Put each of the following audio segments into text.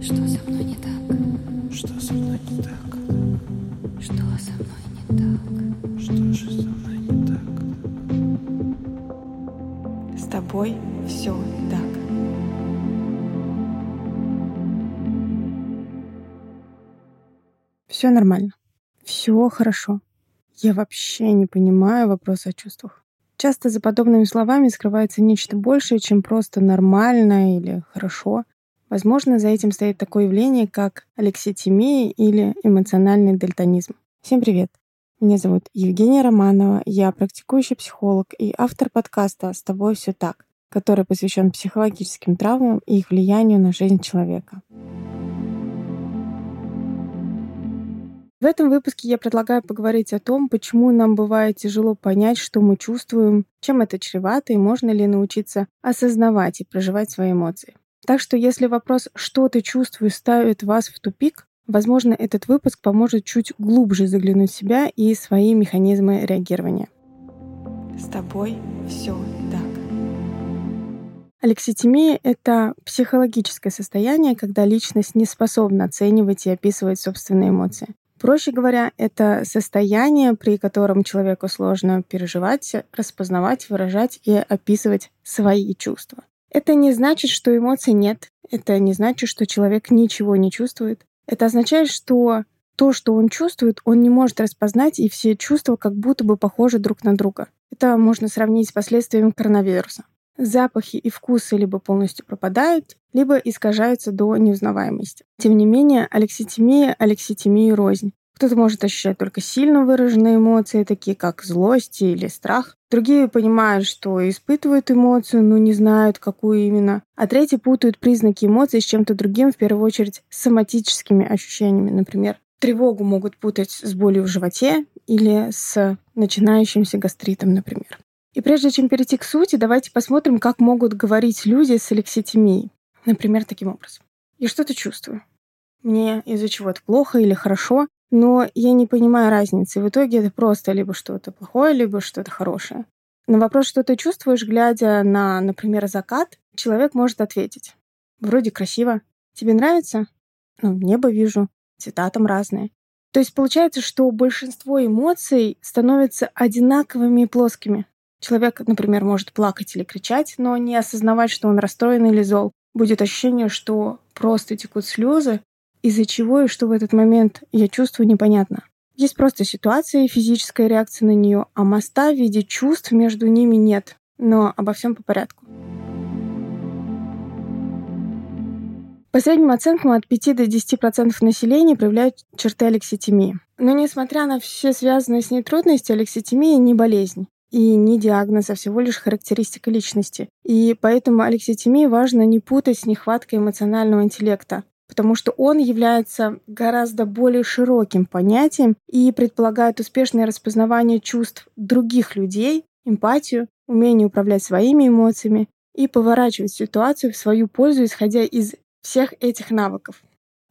Что со мной не так? Что со мной не так? Что со мной не так? Что же со мной не так? С тобой все так. Все нормально. Все хорошо. Я вообще не понимаю вопроса о чувствах. Часто за подобными словами скрывается нечто большее, чем просто нормально или хорошо. Возможно, за этим стоит такое явление, как алекситимия или эмоциональный дальтонизм. Всем привет! Меня зовут Евгения Романова, я практикующий психолог и автор подкаста «С тобой все так», который посвящен психологическим травмам и их влиянию на жизнь человека. В этом выпуске я предлагаю поговорить о том, почему нам бывает тяжело понять, что мы чувствуем, чем это чревато и можно ли научиться осознавать и проживать свои эмоции. Так что если вопрос «что ты чувствуешь» ставит вас в тупик, возможно, этот выпуск поможет чуть глубже заглянуть в себя и свои механизмы реагирования. С тобой все так. Алекситимия — это психологическое состояние, когда личность не способна оценивать и описывать собственные эмоции. Проще говоря, это состояние, при котором человеку сложно переживать, распознавать, выражать и описывать свои чувства. Это не значит, что эмоций нет. Это не значит, что человек ничего не чувствует. Это означает, что то, что он чувствует, он не может распознать, и все чувства как будто бы похожи друг на друга. Это можно сравнить с последствиями коронавируса. Запахи и вкусы либо полностью пропадают, либо искажаются до неузнаваемости. Тем не менее, алекситимия алекситимии рознь. Кто-то может ощущать только сильно выраженные эмоции, такие как злость или страх. Другие понимают, что испытывают эмоцию, но не знают, какую именно. А третьи путают признаки эмоций с чем-то другим, в первую очередь с соматическими ощущениями. Например, тревогу могут путать с болью в животе или с начинающимся гастритом, например. И прежде чем перейти к сути, давайте посмотрим, как могут говорить люди с алекситимией. Например, таким образом. Я что-то чувствую. Мне из-за чего-то плохо или хорошо, но я не понимаю разницы. В итоге это просто либо что-то плохое, либо что-то хорошее. На вопрос, что ты чувствуешь, глядя на, например, закат, человек может ответить. Вроде красиво. Тебе нравится? Ну, небо вижу. Цвета там разные. То есть получается, что большинство эмоций становятся одинаковыми и плоскими. Человек, например, может плакать или кричать, но не осознавать, что он расстроен или зол. Будет ощущение, что просто текут слезы, из-за чего и что в этот момент я чувствую, непонятно. Есть просто ситуация и физическая реакция на нее, а моста в виде чувств между ними нет. Но обо всем по порядку. По средним оценкам, от 5 до 10% населения проявляют черты алекситимии. Но несмотря на все связанные с ней трудности, алекситимия не болезнь и не диагноз, а всего лишь характеристика личности. И поэтому алекситимии важно не путать с нехваткой эмоционального интеллекта, потому что он является гораздо более широким понятием и предполагает успешное распознавание чувств других людей, эмпатию, умение управлять своими эмоциями и поворачивать ситуацию в свою пользу, исходя из всех этих навыков.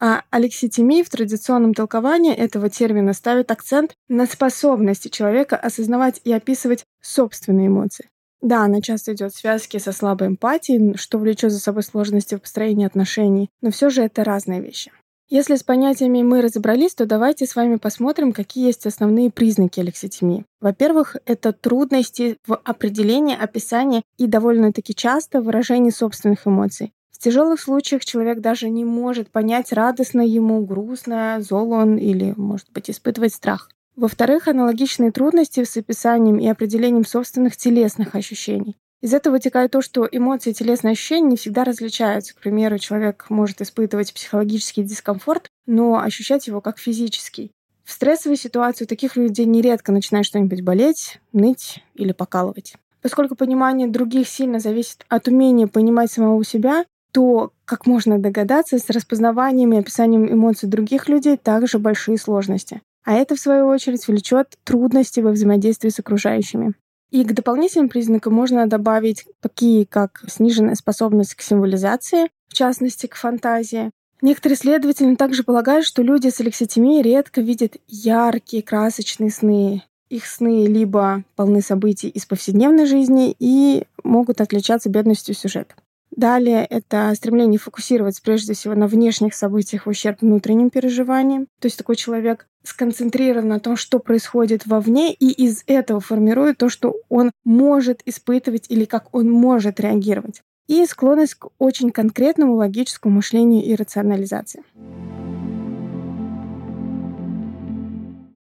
А алекситимия в традиционном толковании этого термина ставит акцент на способности человека осознавать и описывать собственные эмоции. Да, она часто идет в связке со слабой эмпатией, что влечет за собой сложности в построении отношений, но все же это разные вещи. Если с понятиями мы разобрались, то давайте с вами посмотрим, какие есть основные признаки алекситимии. Во-первых, это трудности в определении, описании и довольно-таки часто выражении собственных эмоций. В тяжелых случаях человек даже не может понять, радостно ему, грустно, зол он или, может быть, испытывать страх. Во-вторых, аналогичные трудности с описанием и определением собственных телесных ощущений. Из этого вытекает то, что эмоции и телесные ощущения не всегда различаются. К примеру, человек может испытывать психологический дискомфорт, но ощущать его как физический. В стрессовой ситуации у таких людей нередко начинает что-нибудь болеть, ныть или покалывать. Поскольку понимание других сильно зависит от умения понимать самого себя, то, как можно догадаться, с распознаванием и описанием эмоций других людей также большие сложности. А это, в свою очередь, влечет трудности во взаимодействии с окружающими. И к дополнительным признакам можно добавить такие, как сниженная способность к символизации, в частности, к фантазии. Некоторые исследователи также полагают, что люди с алекситимией редко видят яркие, красочные сны. Их сны либо полны событий из повседневной жизни и могут отличаться бедностью сюжета. Далее это стремление фокусироваться прежде всего на внешних событиях в ущерб внутренним переживаниям. То есть такой человек сконцентрирован на том, что происходит вовне, и из этого формирует то, что он может испытывать или как он может реагировать. И склонность к очень конкретному логическому мышлению и рационализации.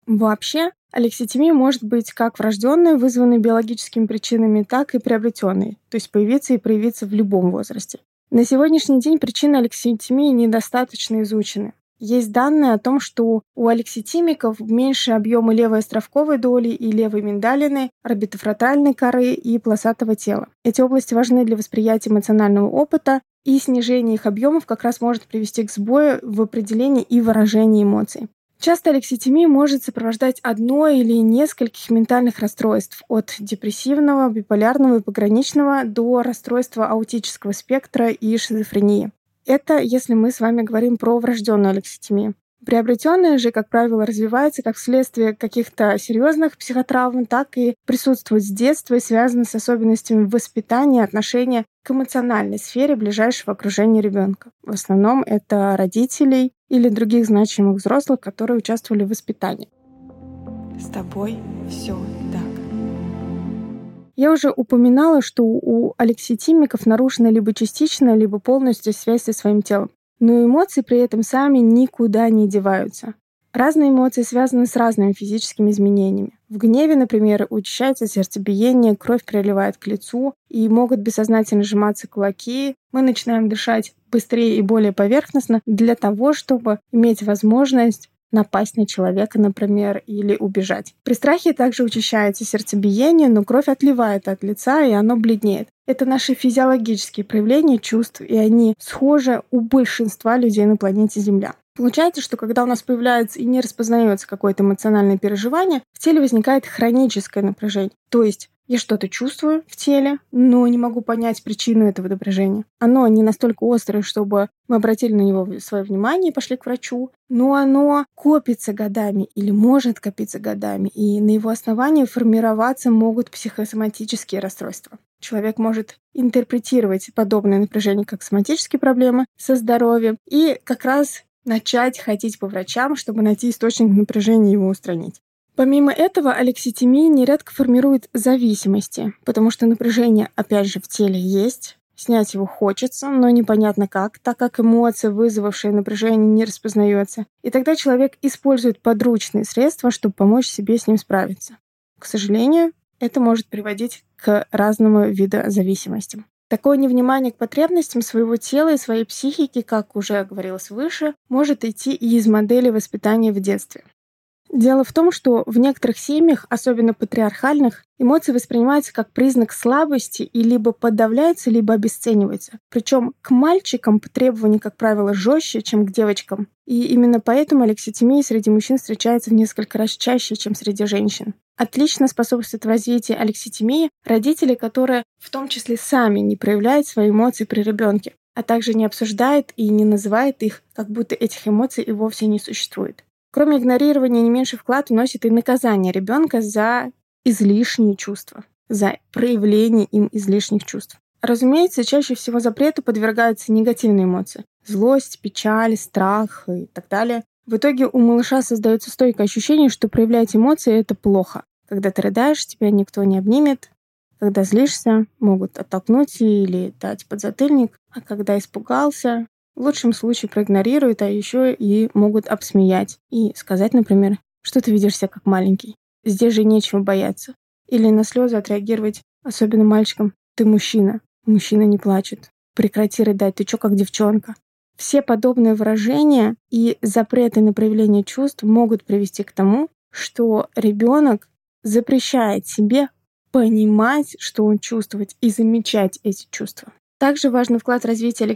Вообще, алекситимия может быть как врожденной, вызванной биологическими причинами, так и приобретенной, то есть появиться и проявиться в любом возрасте. На сегодняшний день причины алекситимии недостаточно изучены. Есть данные о том, что у алекситимиков меньше объемы левой островковой доли и левой миндалины, орбитофронтальной коры и полосатого тела. Эти области важны для восприятия эмоционального опыта, и снижение их объемов как раз может привести к сбою в определении и выражении эмоций. Часто алекситимия может сопровождать одно или нескольких ментальных расстройств от депрессивного, биполярного и пограничного до расстройства аутического спектра и шизофрении. Это если мы с вами говорим про врожденную алекситимию. Приобретенная же, как правило, развивается как вследствие каких-то серьезных психотравм, так и присутствует с детства и связана с особенностями воспитания, отношения к эмоциональной сфере ближайшего окружения ребенка. В основном это родителей или других значимых взрослых, которые участвовали в воспитании. С тобой все так. Я уже упоминала, что у алекситимиков нарушена либо частично, либо полностью связь со своим телом но эмоции при этом сами никуда не деваются. Разные эмоции связаны с разными физическими изменениями. В гневе, например, учащается сердцебиение, кровь приливает к лицу и могут бессознательно сжиматься кулаки. Мы начинаем дышать быстрее и более поверхностно для того, чтобы иметь возможность напасть на человека, например, или убежать. При страхе также учащается сердцебиение, но кровь отливает от лица, и оно бледнеет. Это наши физиологические проявления чувств, и они схожи у большинства людей на планете Земля. Получается, что когда у нас появляется и не распознается какое-то эмоциональное переживание, в теле возникает хроническое напряжение. То есть я что-то чувствую в теле, но не могу понять причину этого напряжения. Оно не настолько острое, чтобы мы обратили на него свое внимание и пошли к врачу, но оно копится годами или может копиться годами, и на его основании формироваться могут психосоматические расстройства. Человек может интерпретировать подобное напряжение как соматические проблемы со здоровьем и как раз начать ходить по врачам, чтобы найти источник напряжения и его устранить. Помимо этого, алекситимия нередко формирует зависимости, потому что напряжение, опять же, в теле есть, снять его хочется, но непонятно как, так как эмоция, вызвавшая напряжение, не распознается. И тогда человек использует подручные средства, чтобы помочь себе с ним справиться. К сожалению, это может приводить к разному виду зависимостям. Такое невнимание к потребностям своего тела и своей психики, как уже говорилось выше, может идти и из модели воспитания в детстве. Дело в том, что в некоторых семьях, особенно патриархальных, эмоции воспринимаются как признак слабости и либо подавляются, либо обесцениваются. Причем к мальчикам требования, как правило, жестче, чем к девочкам. И именно поэтому алекситимия среди мужчин встречается в несколько раз чаще, чем среди женщин. Отлично способствует в развитии алекситимии родители, которые в том числе сами не проявляют свои эмоции при ребенке, а также не обсуждает и не называет их, как будто этих эмоций и вовсе не существует. Кроме игнорирования, не меньший вклад вносит и наказание ребенка за излишние чувства, за проявление им излишних чувств. Разумеется, чаще всего запрету подвергаются негативные эмоции. Злость, печаль, страх и так далее. В итоге у малыша создается стойкое ощущение, что проявлять эмоции — это плохо. Когда ты рыдаешь, тебя никто не обнимет. Когда злишься, могут оттолкнуть или дать подзатыльник. А когда испугался, в лучшем случае проигнорируют, а еще и могут обсмеять. И сказать, например, что ты видишь себя как маленький. Здесь же нечего бояться. Или на слезы отреагировать, особенно мальчикам. Ты мужчина. Мужчина не плачет. Прекрати рыдать, ты чё как девчонка. Все подобные выражения и запреты на проявление чувств могут привести к тому, что ребенок запрещает себе понимать, что он чувствует, и замечать эти чувства. Также важный вклад в развитие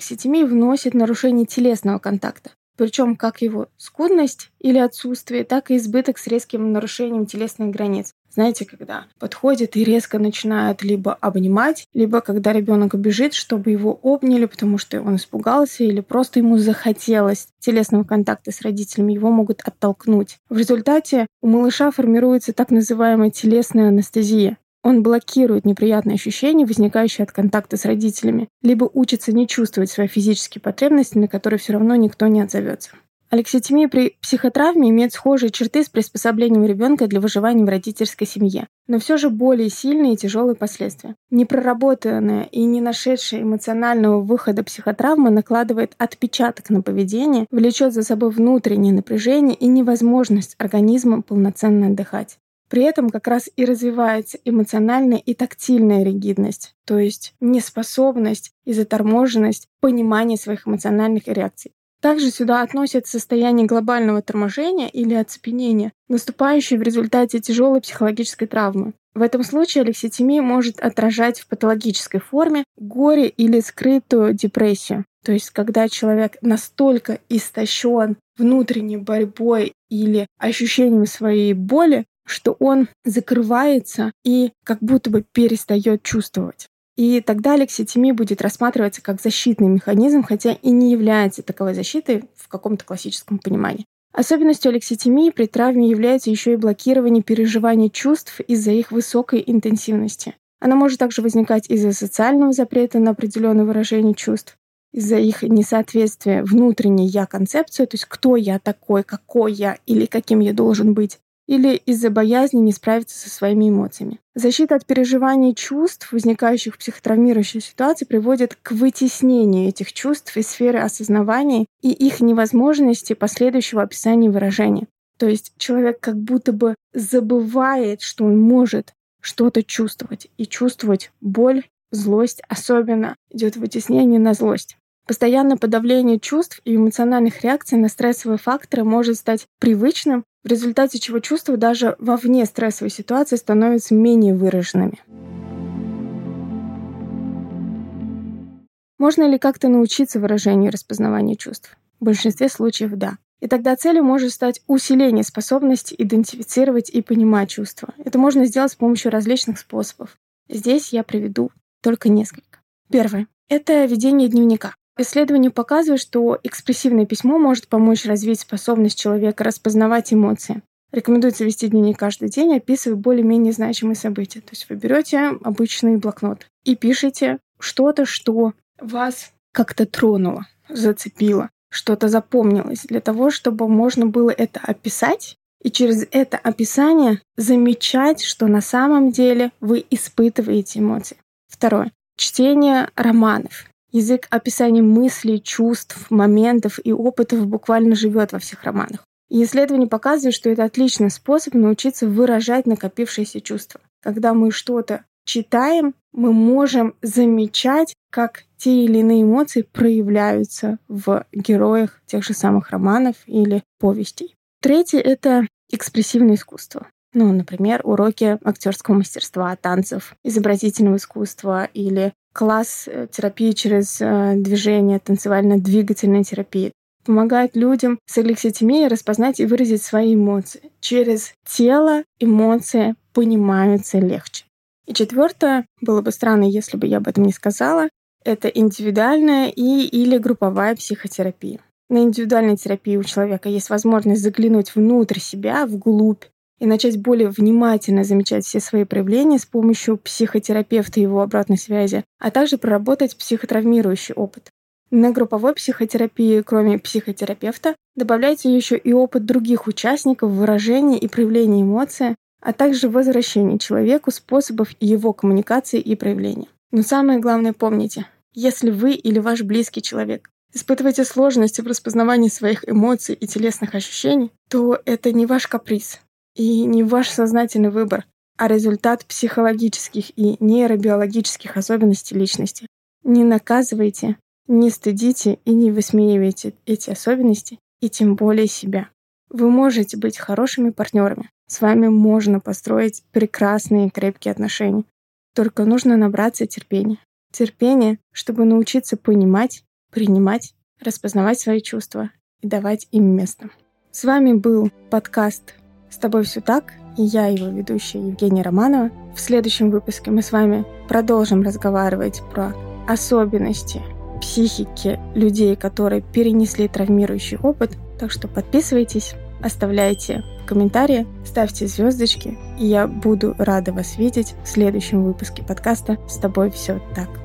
вносит нарушение телесного контакта. Причем как его скудность или отсутствие, так и избыток с резким нарушением телесных границ. Знаете, когда подходит и резко начинают либо обнимать, либо когда ребенок бежит, чтобы его обняли, потому что он испугался или просто ему захотелось телесного контакта с родителями, его могут оттолкнуть. В результате у малыша формируется так называемая телесная анестезия. Он блокирует неприятные ощущения, возникающие от контакта с родителями, либо учится не чувствовать свои физические потребности, на которые все равно никто не отзовется. Алекситимия при психотравме имеет схожие черты с приспособлением ребенка для выживания в родительской семье, но все же более сильные и тяжелые последствия. Непроработанная и не нашедшая эмоционального выхода психотравма накладывает отпечаток на поведение, влечет за собой внутреннее напряжение и невозможность организма полноценно отдыхать. При этом как раз и развивается эмоциональная и тактильная ригидность, то есть неспособность и заторможенность понимания своих эмоциональных реакций. Также сюда относят состояние глобального торможения или оцепенения, наступающее в результате тяжелой психологической травмы. В этом случае алекситимия может отражать в патологической форме горе или скрытую депрессию. То есть, когда человек настолько истощен внутренней борьбой или ощущением своей боли, что он закрывается и как будто бы перестает чувствовать. И тогда лекситимия будет рассматриваться как защитный механизм, хотя и не является таковой защитой в каком-то классическом понимании. Особенностью алекситимии при травме является еще и блокирование переживаний чувств из-за их высокой интенсивности. Она может также возникать из-за социального запрета на определенное выражение чувств, из-за их несоответствия внутренней я-концепции, то есть кто я такой, какой я или каким я должен быть, или из-за боязни не справиться со своими эмоциями. Защита от переживаний чувств, возникающих в психотравмирующей ситуации, приводит к вытеснению этих чувств из сферы осознавания и их невозможности последующего описания и выражения. То есть человек как будто бы забывает, что он может что-то чувствовать. И чувствовать боль, злость особенно идет вытеснение на злость. Постоянное подавление чувств и эмоциональных реакций на стрессовые факторы может стать привычным, в результате чего чувства даже вовне стрессовой ситуации становятся менее выраженными. Можно ли как-то научиться выражению и распознаванию чувств? В большинстве случаев да. И тогда целью может стать усиление способности идентифицировать и понимать чувства. Это можно сделать с помощью различных способов. Здесь я приведу только несколько. Первое. Это ведение дневника. Исследования показывают, что экспрессивное письмо может помочь развить способность человека распознавать эмоции. Рекомендуется вести дневник каждый день, описывая более-менее значимые события. То есть вы берете обычный блокнот и пишете что-то, что вас как-то тронуло, зацепило, что-то запомнилось, для того, чтобы можно было это описать и через это описание замечать, что на самом деле вы испытываете эмоции. Второе. Чтение романов. Язык описания мыслей, чувств, моментов и опытов буквально живет во всех романах. И исследования показывают, что это отличный способ научиться выражать накопившиеся чувства. Когда мы что-то читаем, мы можем замечать, как те или иные эмоции проявляются в героях тех же самых романов или повестей. Третье — это экспрессивное искусство. Ну, например, уроки актерского мастерства, танцев, изобразительного искусства или класс э, терапии через э, движение, танцевально-двигательная терапия. Помогает людям с алекситимией распознать и выразить свои эмоции. Через тело эмоции понимаются легче. И четвертое, было бы странно, если бы я об этом не сказала, это индивидуальная и или групповая психотерапия. На индивидуальной терапии у человека есть возможность заглянуть внутрь себя, вглубь, и начать более внимательно замечать все свои проявления с помощью психотерапевта и его обратной связи, а также проработать психотравмирующий опыт. На групповой психотерапии, кроме психотерапевта, добавляется еще и опыт других участников выражения и проявления эмоций, а также возвращение человеку способов его коммуникации и проявления. Но самое главное помните, если вы или ваш близкий человек испытываете сложности в распознавании своих эмоций и телесных ощущений, то это не ваш каприз, и не ваш сознательный выбор, а результат психологических и нейробиологических особенностей личности. Не наказывайте, не стыдите и не высмеивайте эти особенности, и тем более себя. Вы можете быть хорошими партнерами. С вами можно построить прекрасные и крепкие отношения. Только нужно набраться терпения. Терпения, чтобы научиться понимать, принимать, распознавать свои чувства и давать им место. С вами был подкаст с тобой все так, и я, его ведущая Евгения Романова. В следующем выпуске мы с вами продолжим разговаривать про особенности психики людей, которые перенесли травмирующий опыт. Так что подписывайтесь, оставляйте комментарии, ставьте звездочки, и я буду рада вас видеть в следующем выпуске подкаста «С тобой все так».